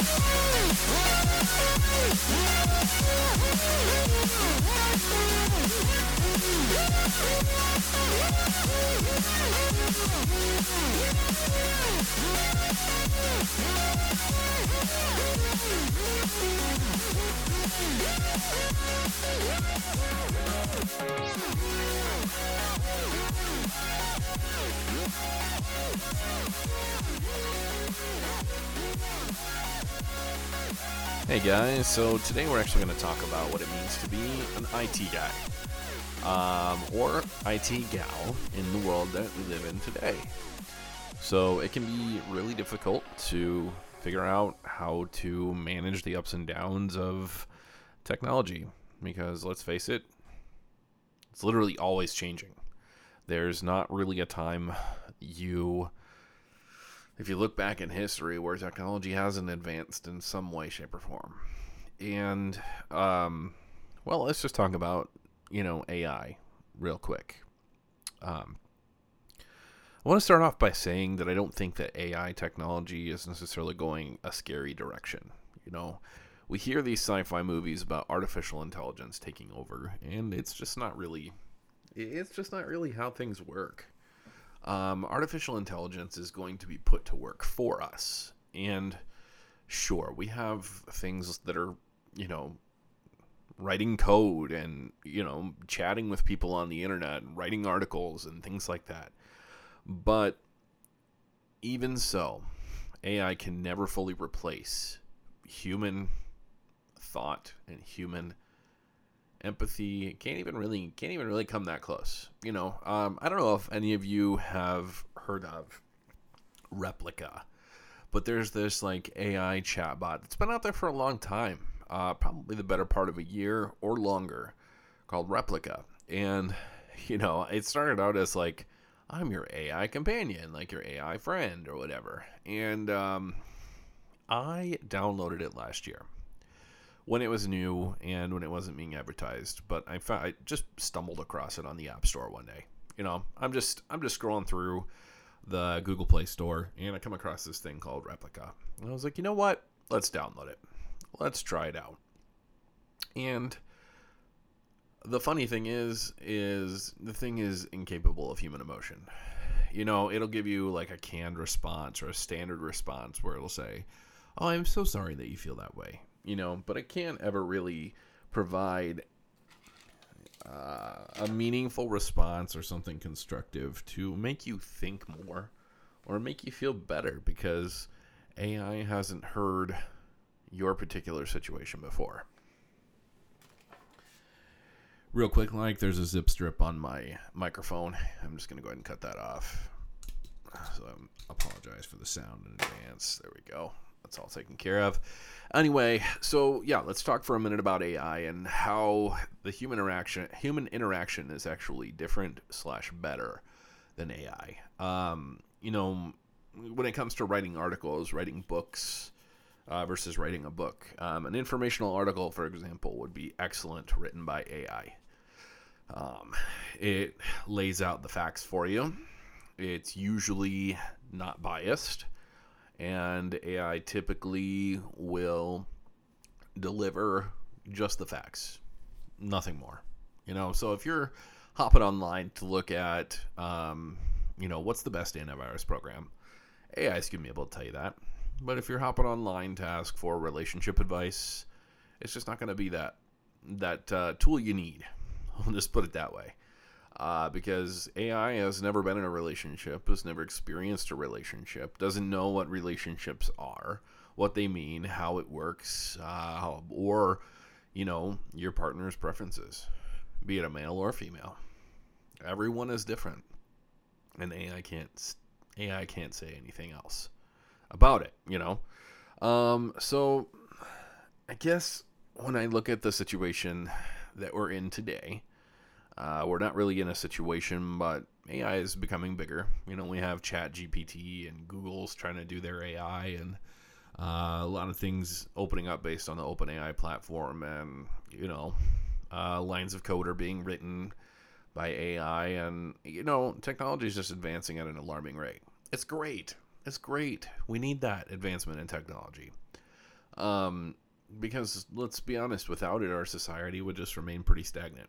Yeah. Hey guys, so today we're actually going to talk about what it means to be an IT guy, um, or IT gal in the world that we live in today. So it can be really difficult to figure out how to manage the ups and downs of technology because let's face it, it's literally always changing. There's not really a time you if you look back in history where technology hasn't advanced in some way, shape, or form. And, um, well, let's just talk about, you know, AI real quick. Um, I want to start off by saying that I don't think that AI technology is necessarily going a scary direction. You know, we hear these sci fi movies about artificial intelligence taking over, and it's just not really. It's just not really how things work um, artificial intelligence is going to be put to work for us. And sure, we have things that are, you know, writing code and, you know, chatting with people on the internet and writing articles and things like that. But even so, AI can never fully replace human thought and human empathy can't even really can't even really come that close you know? Um, i don't know if any of you have heard of Replika, but there's this like ai chatbot that's been out there for a long time uh, probably the better part of a year or longer called Replika, and you know it started out as like i'm your ai companion like your ai friend or whatever. And um, i downloaded it last year when it was new and when it wasn't being advertised. But I found, I just stumbled across it on the App Store one day. You know, I'm just I'm just scrolling through the Google Play Store and I come across this thing called Replika. And I was like, you know what? Let's download it. Let's try it out. And the funny thing is, is the thing is incapable of human emotion. You know, it'll give you like a canned response or a standard response where it'll say, "Oh, I'm so sorry that you feel that way." You know, but it can't ever really provide uh, a meaningful response or something constructive to make you think more or make you feel better because AI hasn't heard your particular situation before. Real quick, like there's a zip strip on my microphone. I'm just gonna go ahead and cut that off. So I apologize for the sound in advance. There we go. That's all taken care of. Anyway, so yeah, let's talk for a minute about AI and how the human interaction human interaction is actually different slash better than AI. Um, you know, when it comes to writing articles, writing books uh, versus writing a book, um, an informational article, for example, would be excellent written by AI. Um, it lays out the facts for you. It's usually not biased and AI typically will deliver just the facts, nothing more. You know, so if you're hopping online to look at, um, you know, what's the best antivirus program, AI is going to be able to tell you that. But if you're hopping online to ask for relationship advice, it's just not going to be that that uh, tool you need. I'll just put it that way uh, because AI has never been in a relationship, has never experienced a relationship, doesn't know what relationships are, what they mean, how it works, uh, or you know your partner's preferences, be it a male or female. Everyone is different, and AI can't AI can't say anything else about it. You know, um, so I guess when I look at the situation that we're in today uh, we're not really in a situation, but AI is becoming bigger. You know, we have Chat GPT and Google's trying to do their AI, and uh, a lot of things opening up based on the OpenAI platform, and you know, uh, lines of code are being written by AI, and you know, technology is just advancing at an alarming rate. It's great. It's great. We need that advancement in technology. Um, because let's be honest, without it, our society would just remain pretty stagnant.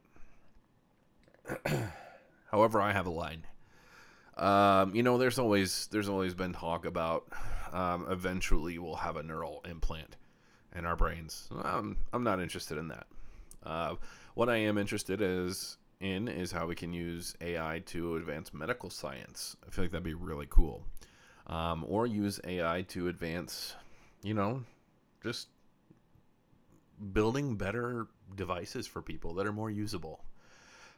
However, I have a line. Um, you know, there's always there's always been talk about um, eventually we'll have a neural implant in our brains. Um, I'm not interested in that. Uh, what I am interested is in is how we can use AI to advance medical science. I feel like that'd be really cool. Um, or use AI to advance, you know, just building better devices for people that are more usable.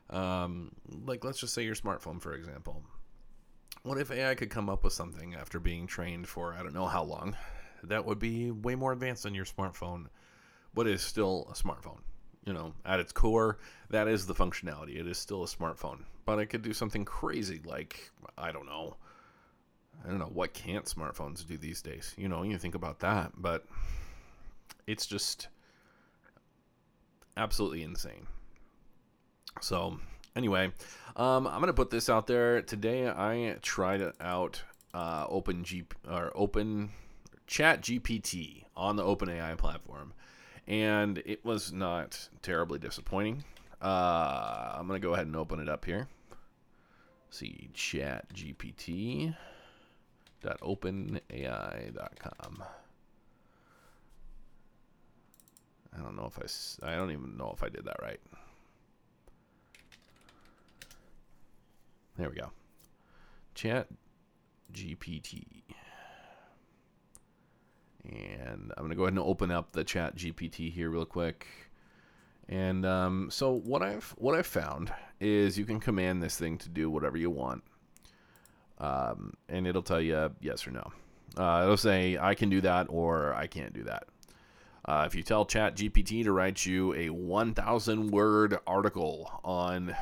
Um, like, let's just say your smartphone, for example. What if AI could come up with something after being trained for I don't know how long that would be way more advanced than your smartphone, but is still a smartphone? You know, at its core, that is the functionality. It is still a smartphone, but it could do something crazy like I don't know. I don't know what can't smartphones do these days. You know, you think about that, but it's just absolutely insane. So, anyway, um, I'm gonna put this out there today. I tried out, uh, Open G or Open Chat GPT on the OpenAI platform, and it was not terribly disappointing. Uh, I'm gonna go ahead and open it up here. see Chat GPT openai.com. I don't know if I I don't even know if I did that right. There we go. Chat GPT. And I'm going to go ahead and open up the Chat GPT here real quick. And um, so what I've what I've found is you can command this thing to do whatever you want, um, and it'll tell you yes or no. Uh, it'll say I can do that or I can't do that. Uh, if you tell Chat GPT to write you a 1,000 word article on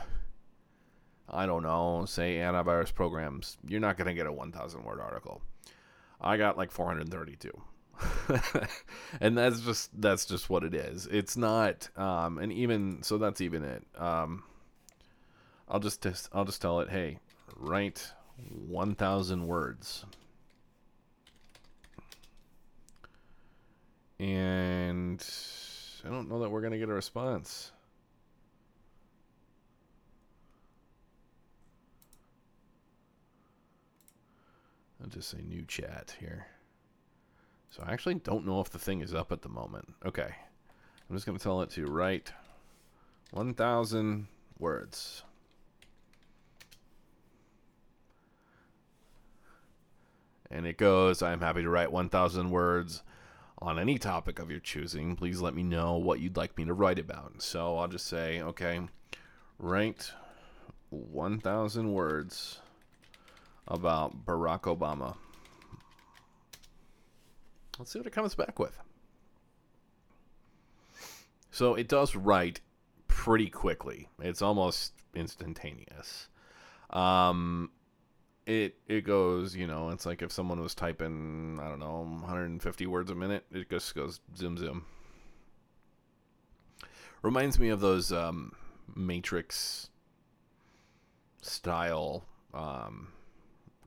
I don't know, say antivirus programs, you're not going to get a 1,000 word article. I got like 432. and that's just that's just what it is. It's not um and even so that's even it. Um I'll just I'll just tell it, "Hey, write 1000 words." And I don't know that we're going to get a response. I'll just say new chat here. So I actually don't know if the thing is up at the moment. Okay. I'm just going to tell it to write 1,000 words. And it goes, I'm happy to write 1,000 words on any topic of your choosing. Please let me know what you'd like me to write about. So I'll just say, okay, write 1,000 words about Barack Obama. Let's see what it comes back with. So it does write pretty quickly. It's almost instantaneous. Um, it it goes, you know, it's like if someone was typing, I don't know, 150 words a minute, it just goes zoom zoom. Reminds me of those um, Matrix style um,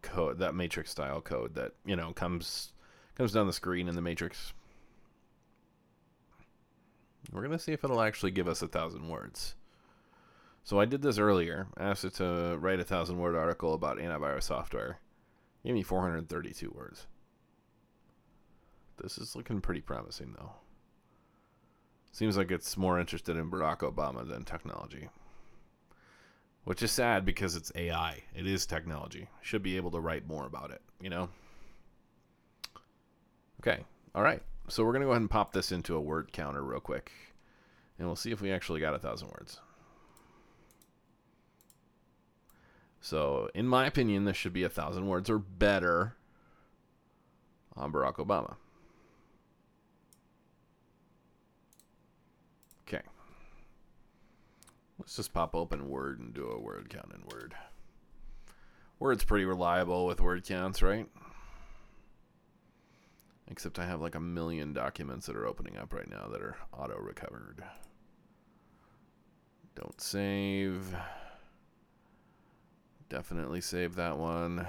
code, that Matrix style code that you know comes comes down the screen in the Matrix. We're gonna see if it'll actually give us a thousand words. So I did this earlier. asked it to write a thousand word article about antivirus software. It gave me 432 words. This is looking pretty promising, though. Seems like it's more interested in Barack Obama than technology which is sad because it's AI. It is technology. Should be able to write more about it, you know? Okay. All right. So we're going to go ahead and pop this into a word counter real quick. And we'll see if we actually got a thousand words. So, in my opinion, this should be a thousand words or better on Barack Obama. Let's just pop open Word and do a word count in Word. Word's pretty reliable with word counts, right? Except I have like a million documents that are opening up right now that are auto recovered. Don't save. Definitely save that one.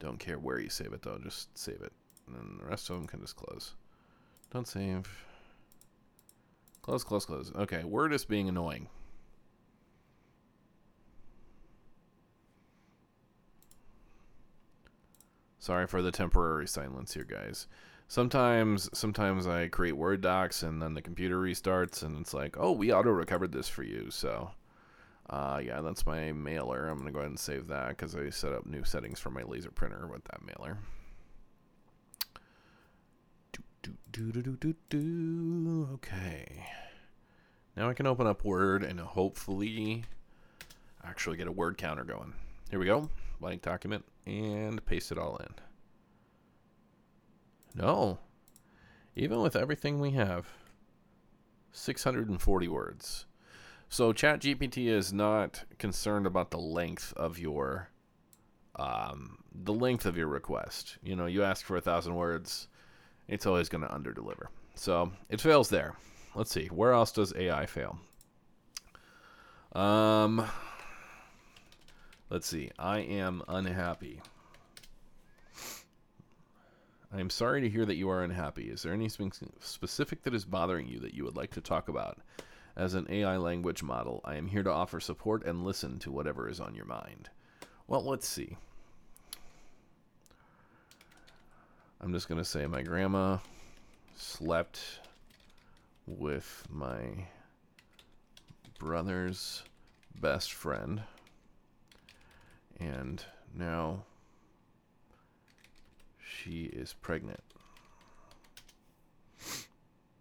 Don't care where you save it though, just save it. And then the rest of them can just close. Don't save. Close, close, close. Okay, Word is being annoying. Sorry for the temporary silence here, guys. Sometimes, sometimes I create Word docs and then the computer restarts and it's like, oh, we auto recovered this for you. So, uh, yeah, that's my mailer. I'm gonna go ahead and save that because I set up new settings for my laser printer with that mailer. Do, do, do, do, do. Okay. Now I can open up Word and hopefully actually get a word counter going. Here we go. Blank document and paste it all in. No. Even with everything we have, 640 words. So ChatGPT is not concerned about the length of your um, the length of your request. You know, you ask for a thousand words, it's always going to underdeliver. So it fails there. Let's see, where else does AI fail? Um, let's see. I am unhappy. I am sorry to hear that you are unhappy. Is there anything specific that is bothering you that you would like to talk about? As an AI language model, I am here to offer support and listen to whatever is on your mind. Well, let's see. I'm just to say my grandma slept with my brother's best friend. And now she is pregnant.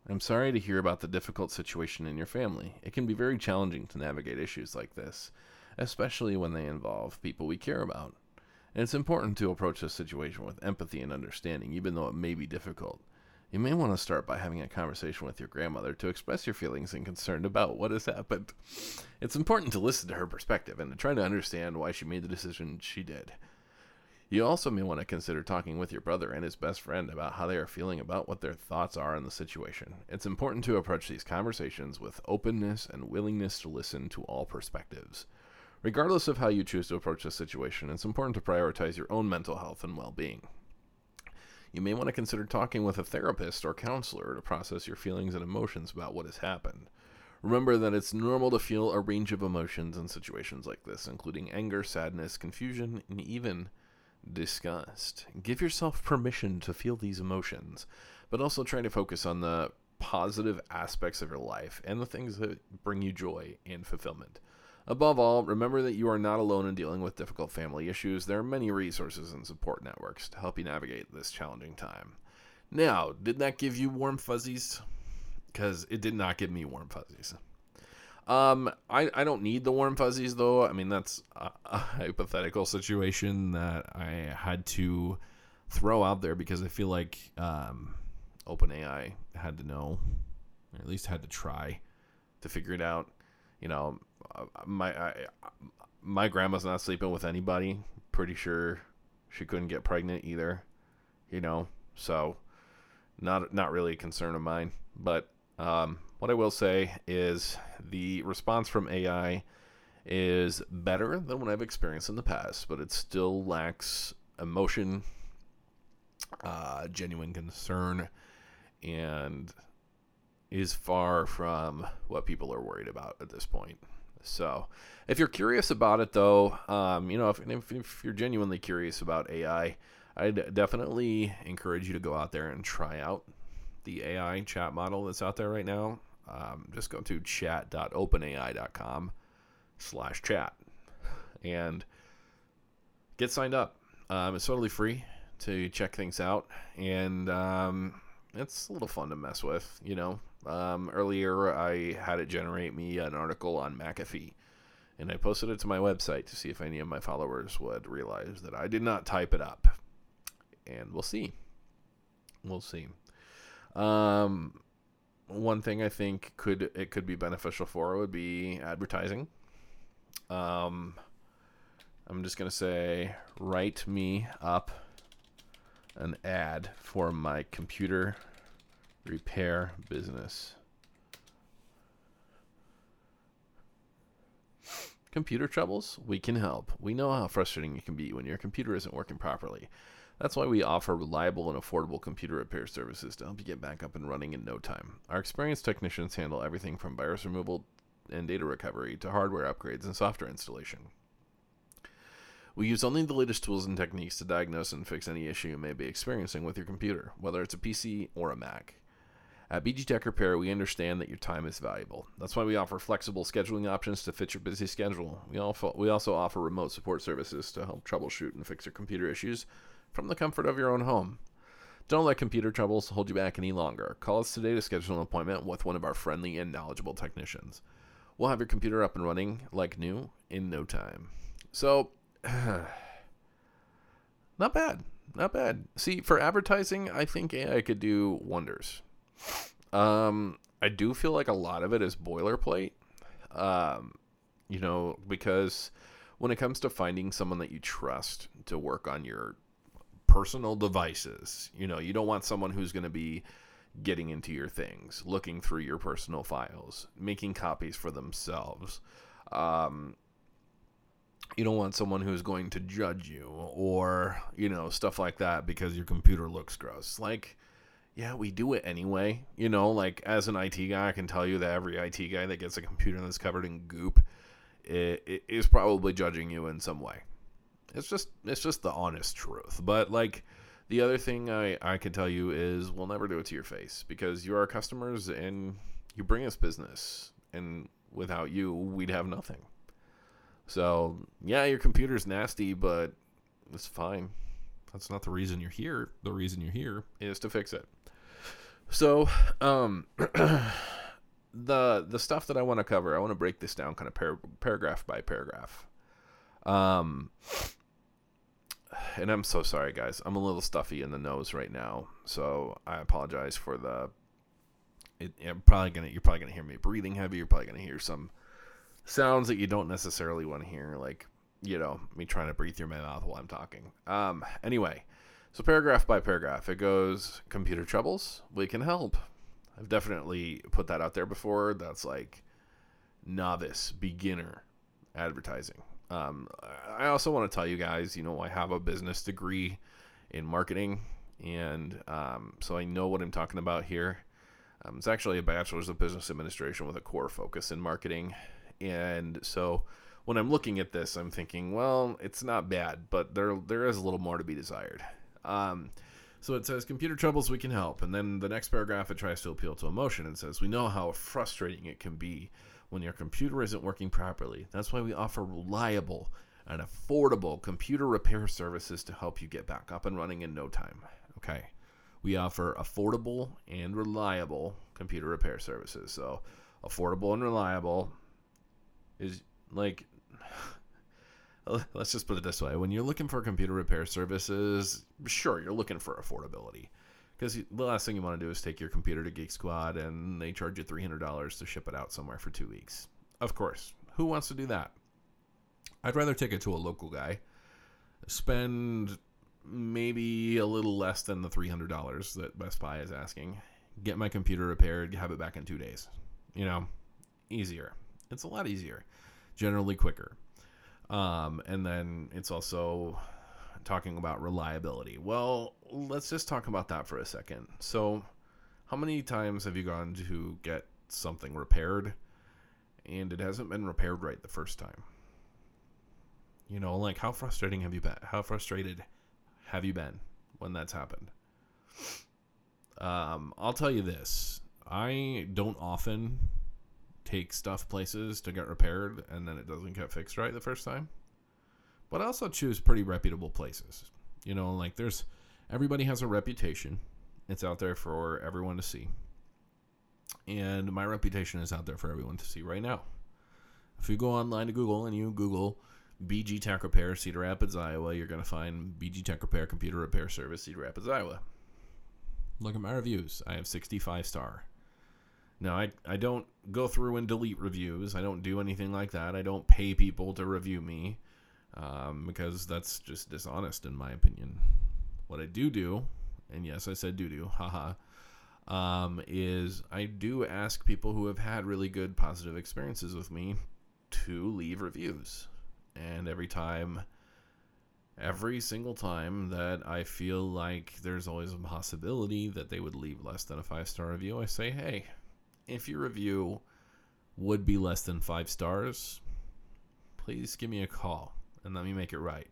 I'm sorry to hear about the difficult situation in your family. It can be very challenging to navigate issues like this, especially when they involve people we care about. And it's important to approach this situation with empathy and understanding, even though it may be difficult. You may want to start by having a conversation with your grandmother to express your feelings and concern about what has happened. It's important to listen to her perspective and to try to understand why she made the decision she did. You also may want to consider talking with your brother and his best friend about how they are feeling about what their thoughts are on the situation. It's important to approach these conversations with openness and willingness to listen to all perspectives. Regardless of how you choose to approach this situation, it's important to prioritize your own mental health and well being. You may want to consider talking with a therapist or counselor to process your feelings and emotions about what has happened. Remember that it's normal to feel a range of emotions in situations like this, including anger, sadness, confusion, and even disgust. Give yourself permission to feel these emotions, but also try to focus on the positive aspects of your life and the things that bring you joy and fulfillment. Above all, remember that you are not alone in dealing with difficult family issues. There are many resources and support networks to help you navigate this challenging time. Now, did that give you warm fuzzies? Because it did not give me warm fuzzies. Um, I, I don't need the warm fuzzies though. I mean, that's a, a, hypothetical situation that I had to throw out there because I feel like um, OpenAI had to know, or at least had to try to figure it out. You know, uh, my I, my grandma's not sleeping with anybody. Pretty sure she couldn't get pregnant either. You know, so not not really a concern of mine. But um, what I will say is the response from AI is better than what I've experienced in the past, but it still lacks emotion, uh, genuine concern, and is far from what people are worried about at this point. So, if you're curious about it, though, um, you know, if, if, if you're genuinely curious about AI, I'd definitely encourage you to go out there and try out the AI chat model that's out there right now um, just go to chat.openai.com slash chat and get signed up. Um, it's totally free to check things out, and um, it's a little fun to mess with. You know, um, earlier I had it generate me an article on McAfee, and I posted it to my website to see if any of my followers would realize that I did not type it up, and we'll see. We'll see. Um, one thing I think could it could be beneficial for would be advertising. Um, I'm just gonna say, write me up an ad for my computer repair business. Computer troubles? We can help. We know how frustrating it can be when your computer isn't working properly. That's why we offer reliable and affordable computer repair services to help you get back up and running in no time. Our experienced technicians handle everything from virus removal and data recovery to hardware upgrades and software installation. We use only the latest tools and techniques to diagnose and fix any issue you may be experiencing with your computer, whether it's a PC or a Mac. At BG Tech Repair, we understand that your time is valuable. That's why we offer flexible scheduling options to fit your busy schedule. We also, we also offer remote support services to help troubleshoot and fix your computer issues from the comfort of your own home. Don't let computer troubles hold you back any longer. Call us today to schedule an appointment with one of our friendly and knowledgeable technicians. We'll have your computer up and running like new in no time. So, not bad. Not bad. See, for advertising, I think AI could do wonders. Um, I do feel like a lot of it is boilerplate. Um, you know, because when it comes to finding someone that you trust to work on your personal devices, you know, you don't want someone who's going to be getting into your things, looking through your personal files, making copies for themselves. Um, you don't want someone who's going to judge you or, you know, stuff like that because your computer looks gross. Like, yeah, we do it anyway. You know, like as an IT guy, I can tell you that every IT guy that gets a computer that's covered in goop is probably judging you in some way. It's just it's just the honest truth. But like the other thing I I can tell you is we'll never do it to your face because you're customers and you bring us business, and without you, we'd have nothing. So yeah, your computer's nasty, but it's fine. That's not the reason you're here. The reason you're here is to fix it. So, um, the the stuff that I want to cover, I want to break this down kind of par- paragraph by paragraph. Um, and I'm so sorry, guys. I'm a little stuffy in the nose right now, so I apologize for the. It, I'm probably gonna. You're probably gonna hear me breathing heavy. You're probably gonna hear some sounds that you don't necessarily want to hear, like you know me trying to breathe through my mouth while I'm talking. Um. Anyway, so, paragraph by paragraph, it goes computer troubles, we can help. I've definitely put that out there before. That's like novice, beginner advertising. Um, I also want to tell you guys, you know, I have a business degree in marketing, and um, so I know what I'm talking about here. Um, it's actually a bachelor's of business administration with a core focus in marketing. And so when I'm looking at this, I'm thinking, well, it's not bad, but there there is a little more to be desired. Um, so it says computer troubles we can help, and then the next paragraph it tries to appeal to emotion and says we know how frustrating it can be when your computer isn't working properly. That's why we offer reliable and affordable computer repair services to help you get back up and running in no time. Okay. We offer affordable and reliable computer repair services. So, affordable and reliable is like let's just put it this way. When you're looking for computer repair services sure you're looking for affordability. Because the last thing you want to do is take your computer to geek squad and they charge you $300 to ship it out somewhere for two weeks. Of course. Who wants to do that? I'd rather take it to a local guy spend maybe a little less than the $300 that best buy is asking get my computer repaired have it back in two days. You know easier. It's a lot easier. Generally quicker um, and then it's also talking about reliability. Well, let's just talk about that for a second. So, how many times have you gone to get something repaired and it hasn't been repaired right the first time? You know, like how frustrating have you been? How frustrated have you been when that's happened? Um, I'll tell you this. I don't often take stuff places to get repaired and then it doesn't get fixed right the first time. But I also choose pretty reputable places. You know, like there's everybody has a reputation. It's out there for everyone to see. And my reputation is out there for everyone to see right now. If you go online to Google and you Google BG Tech Repair, Cedar Rapids, Iowa, you're going to find BG Tech Repair Computer Repair Service, Cedar Rapids, Iowa. Look at my reviews. I have 65 star. Now, I, I don't go through and delete reviews. I don't do anything like that. I don't pay people to review me um, because that's just dishonest, in my opinion. What I do do, and yes, I said do do, haha, um, is I do ask people who have had really good positive experiences with me to leave reviews. And every time, every single time that I feel like there's always a possibility that they would leave less than a five star review, I say, hey, if your review would be less than five stars, please give me a call and let me make it right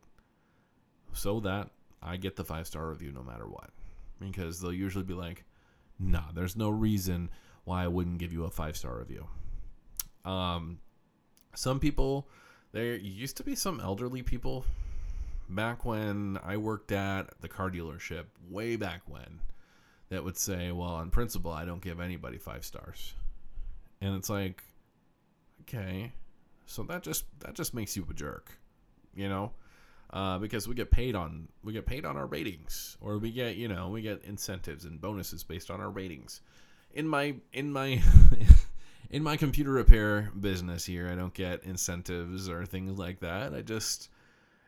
so that I get the five star review no matter what. Because they'll usually be like, nah, there's no reason why I wouldn't give you a five star review. Um, some people, there used to be some elderly people back when I worked at the car dealership, way back when, that would say, well, on principle, I don't give anybody five stars. And it's like, okay, so that just that just makes you a jerk, you know, uh, because we get paid on we get paid on our ratings, or we get you know we get incentives and bonuses based on our ratings. In my in my in my computer repair business here, I don't get incentives or things like that. I just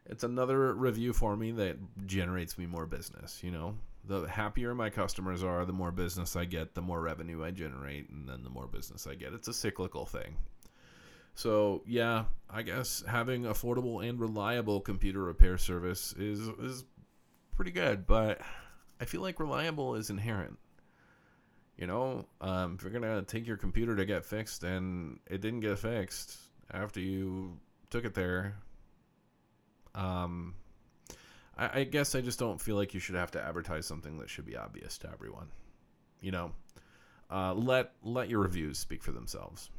it's another review for me that generates me more business. You know, the happier my customers are, the more business I get, the more revenue I generate, and then the more business I get. It's a cyclical thing. So yeah, I guess having affordable and reliable computer repair service is is pretty good, but I feel like reliable is inherent. You know, um, if you're gonna take your computer to get fixed and it didn't get fixed after you took it there, um, I, I guess I just don't feel like you should have to advertise something that should be obvious to everyone. You know, uh, let let your reviews speak for themselves.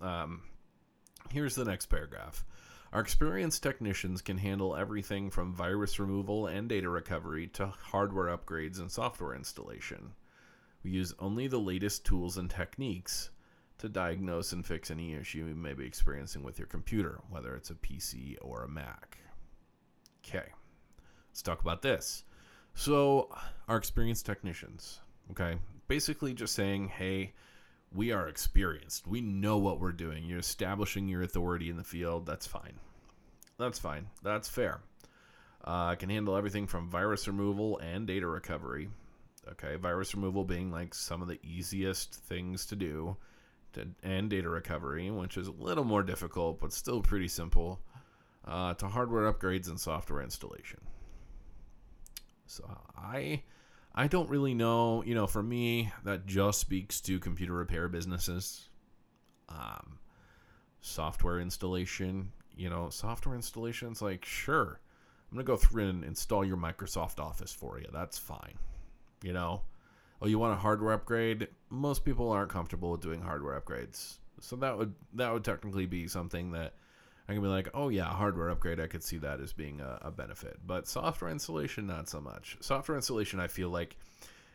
Um, Here's the next paragraph. Our experienced technicians can handle everything from virus removal and data recovery to hardware upgrades and software installation. We use only the latest tools and techniques to diagnose and fix any issue you may be experiencing with your computer, whether it's a PC or a Mac. Okay, let's talk about this. So, our experienced technicians, okay, basically just saying, hey, we are experienced. We know what we're doing. You're establishing your authority in the field. That's fine. That's fine. That's fair. Uh, I can handle everything from virus removal and data recovery. Okay, virus removal being like some of the easiest things to do, to, and data recovery, which is a little more difficult but still pretty simple, uh, to hardware upgrades and software installation. So I I don't really know. You know, for me, that just speaks to computer repair businesses. Um, software installation, you know, software installations, like, sure, I'm to go through and install your Microsoft Office for you. That's fine. You know, oh, you want a hardware upgrade? Most people aren't comfortable with doing hardware upgrades. So that would that would technically be something that I can be like, oh yeah, hardware upgrade. I could see that as being a, a benefit, but software installation, not so much. Software installation, I feel like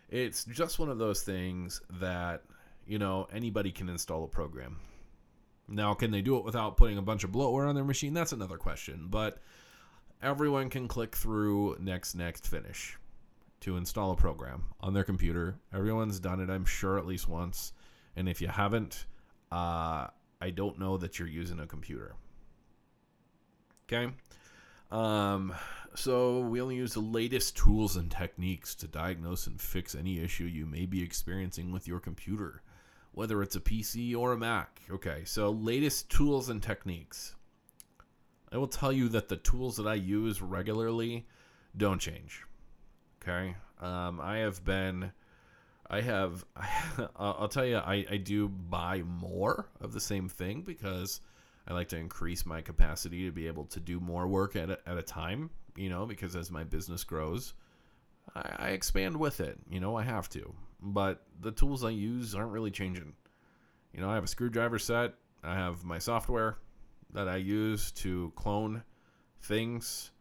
it's just one of those things that you know anybody can install a program. Now, can they do it without putting a bunch of bloatware on their machine? That's another question. But everyone can click through next, next, finish to install a program on their computer. Everyone's done it, I'm sure, at least once. And if you haven't, uh, I don't know that you're using a computer. Okay. Um, so we only use the latest tools and techniques to diagnose and fix any issue you may be experiencing with your computer, whether it's a PC or a Mac. Okay, so latest tools and techniques. I will tell you that the tools that I use regularly don't change. Okay, um, I have been, I have, I'll tell you, I, I do buy more of the same thing because I like to increase my capacity to be able to do more work at a, at a time, you know, because as my business grows, I, I expand with it. You know, I have to. But the tools I use aren't really changing. You know, I have a screwdriver set, I have my software that I use to clone things.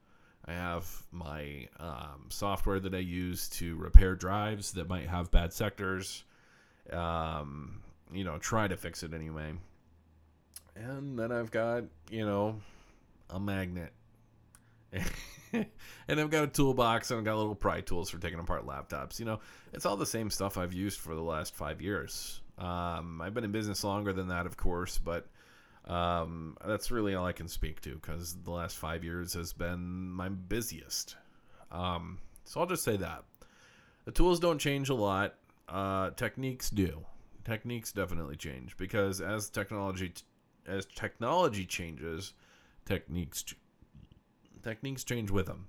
I have my um, software that I use to repair drives that might have bad sectors. Um, you know, try to fix it anyway. And then I've got, you know, a magnet. and I've got a toolbox and I've got little pry tools for taking apart laptops. You know, it's all the same stuff I've used for the last five years. Um, I've been in business longer than that, of course, but um, that's really all I can speak to because the last five years has been my busiest. Um, so I'll just say that. The tools don't change a lot, uh, techniques do. Techniques definitely change because as technology t- as technology changes, techniques techniques change with them.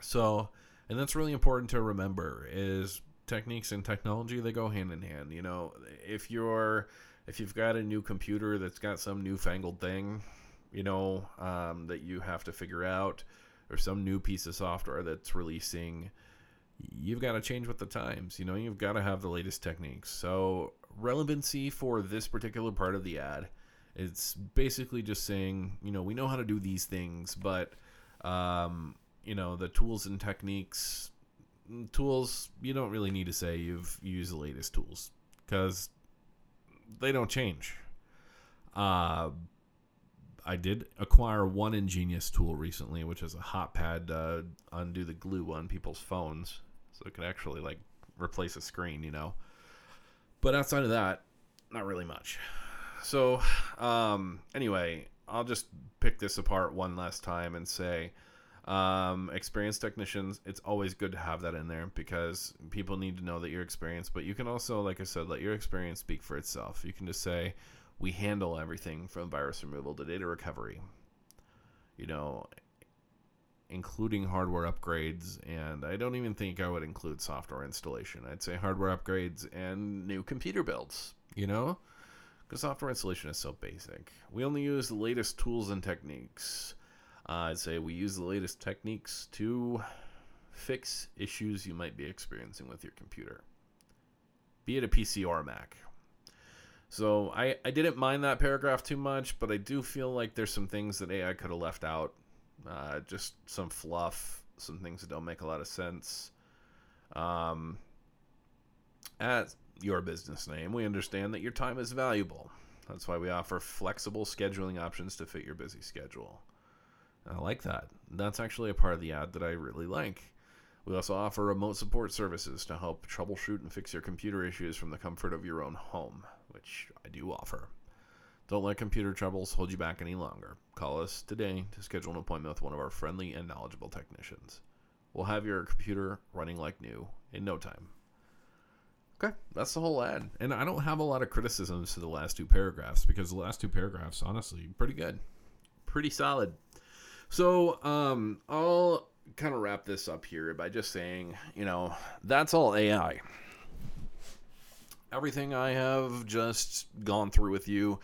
So, and that's really important to remember is techniques and technology they go hand in hand. You know, if you're if you've got a new computer that's got some newfangled thing, you know, um, that you have to figure out, or some new piece of software that's releasing, you've got to change with the times. You know, you've got to have the latest techniques. So, relevancy for this particular part of the ad, it's basically just saying, you know, we know how to do these things, but, um, you know, the tools and techniques, tools, you don't really need to say you've used the latest tools because they don't change. Uh, I did acquire one ingenious tool recently, which is a hot pad to undo the glue on people's phones, so it can actually like replace a screen, you know. But outside of that, not really much. So, um, anyway, I'll just pick this apart one last time and say, um, experienced technicians, it's always good to have that in there because people need to know that you're experienced. But you can also, like I said, let your experience speak for itself. You can just say, we handle everything from virus removal to data recovery. You know, including hardware upgrades, and I don't even think I would include software installation. I'd say hardware upgrades and new computer builds, you know? Because software installation is so basic. We only use the latest tools and techniques. Uh, I'd say we use the latest techniques to fix issues you might be experiencing with your computer, be it a PC or a Mac. So I, I didn't mind that paragraph too much, but I do feel like there's some things that AI could have left out. Uh, just some fluff, some things that don't make a lot of sense. Um, at your business name, we understand that your time is valuable. That's why we offer flexible scheduling options to fit your busy schedule. I like that. That's actually a part of the ad that I really like. We also offer remote support services to help troubleshoot and fix your computer issues from the comfort of your own home, which I do offer. Don't let computer troubles hold you back any longer. Call us today to schedule an appointment with one of our friendly and knowledgeable technicians. We'll have your computer running like new in no time. Okay, that's the whole ad. And I don't have a lot of criticisms to the last two paragraphs because the last two paragraphs, honestly, pretty good. Pretty solid. So, um, I'll kind of wrap this up here by just saying, you know, that's all AI. Everything I have just gone through with you,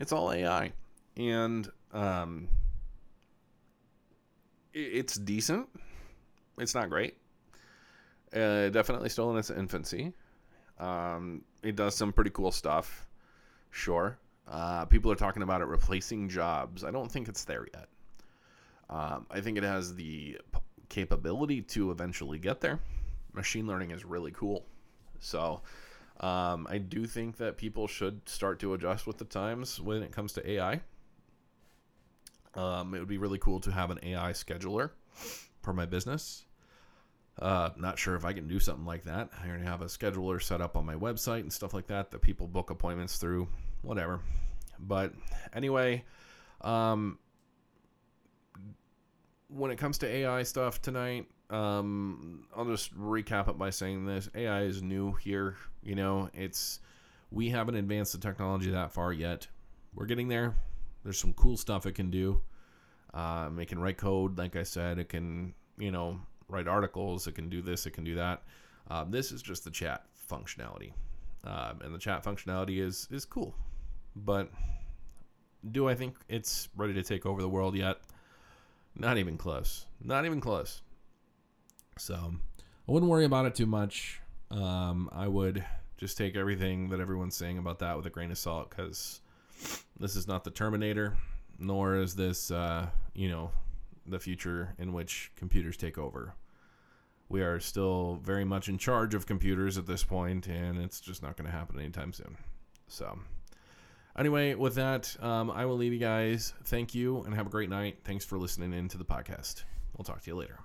it's all AI. And um, it's decent. It's not great. Uh, definitely still in its infancy. Um, it does some pretty cool stuff. Sure. Uh, people are talking about it replacing jobs. I don't think it's there yet. Um, I think it has the capability to eventually get there. Machine learning is really cool. So um, I do think that people should start to adjust with the times when it comes to AI. Um, it would be really cool to have an AI scheduler for my business. Uh, not sure if I can do something like that. I already have a scheduler set up on my website and stuff like that that people book appointments through, whatever. But anyway, um, when it comes to AI stuff tonight, um, I'll just recap it by saying this: AI is new here. You know, it's we haven't advanced the technology that far yet. We're getting there. There's some cool stuff it can do. Um, it can write code, like I said. It can, you know, write articles. It can do this. It can do that. Um, this is just the chat functionality, um, and the chat functionality is is cool. But do I think it's ready to take over the world yet? Not even close. Not even close. So I wouldn't worry about it too much. Um, I would just take everything that everyone's saying about that with a grain of salt because this is not the Terminator, nor is this, uh, you know, the future in which computers take over. We are still very much in charge of computers at this point, and it's just not going to happen anytime soon. So. Anyway, with that, um, I will leave you guys. Thank you and have a great night. Thanks for listening in to the podcast. We'll talk to you later.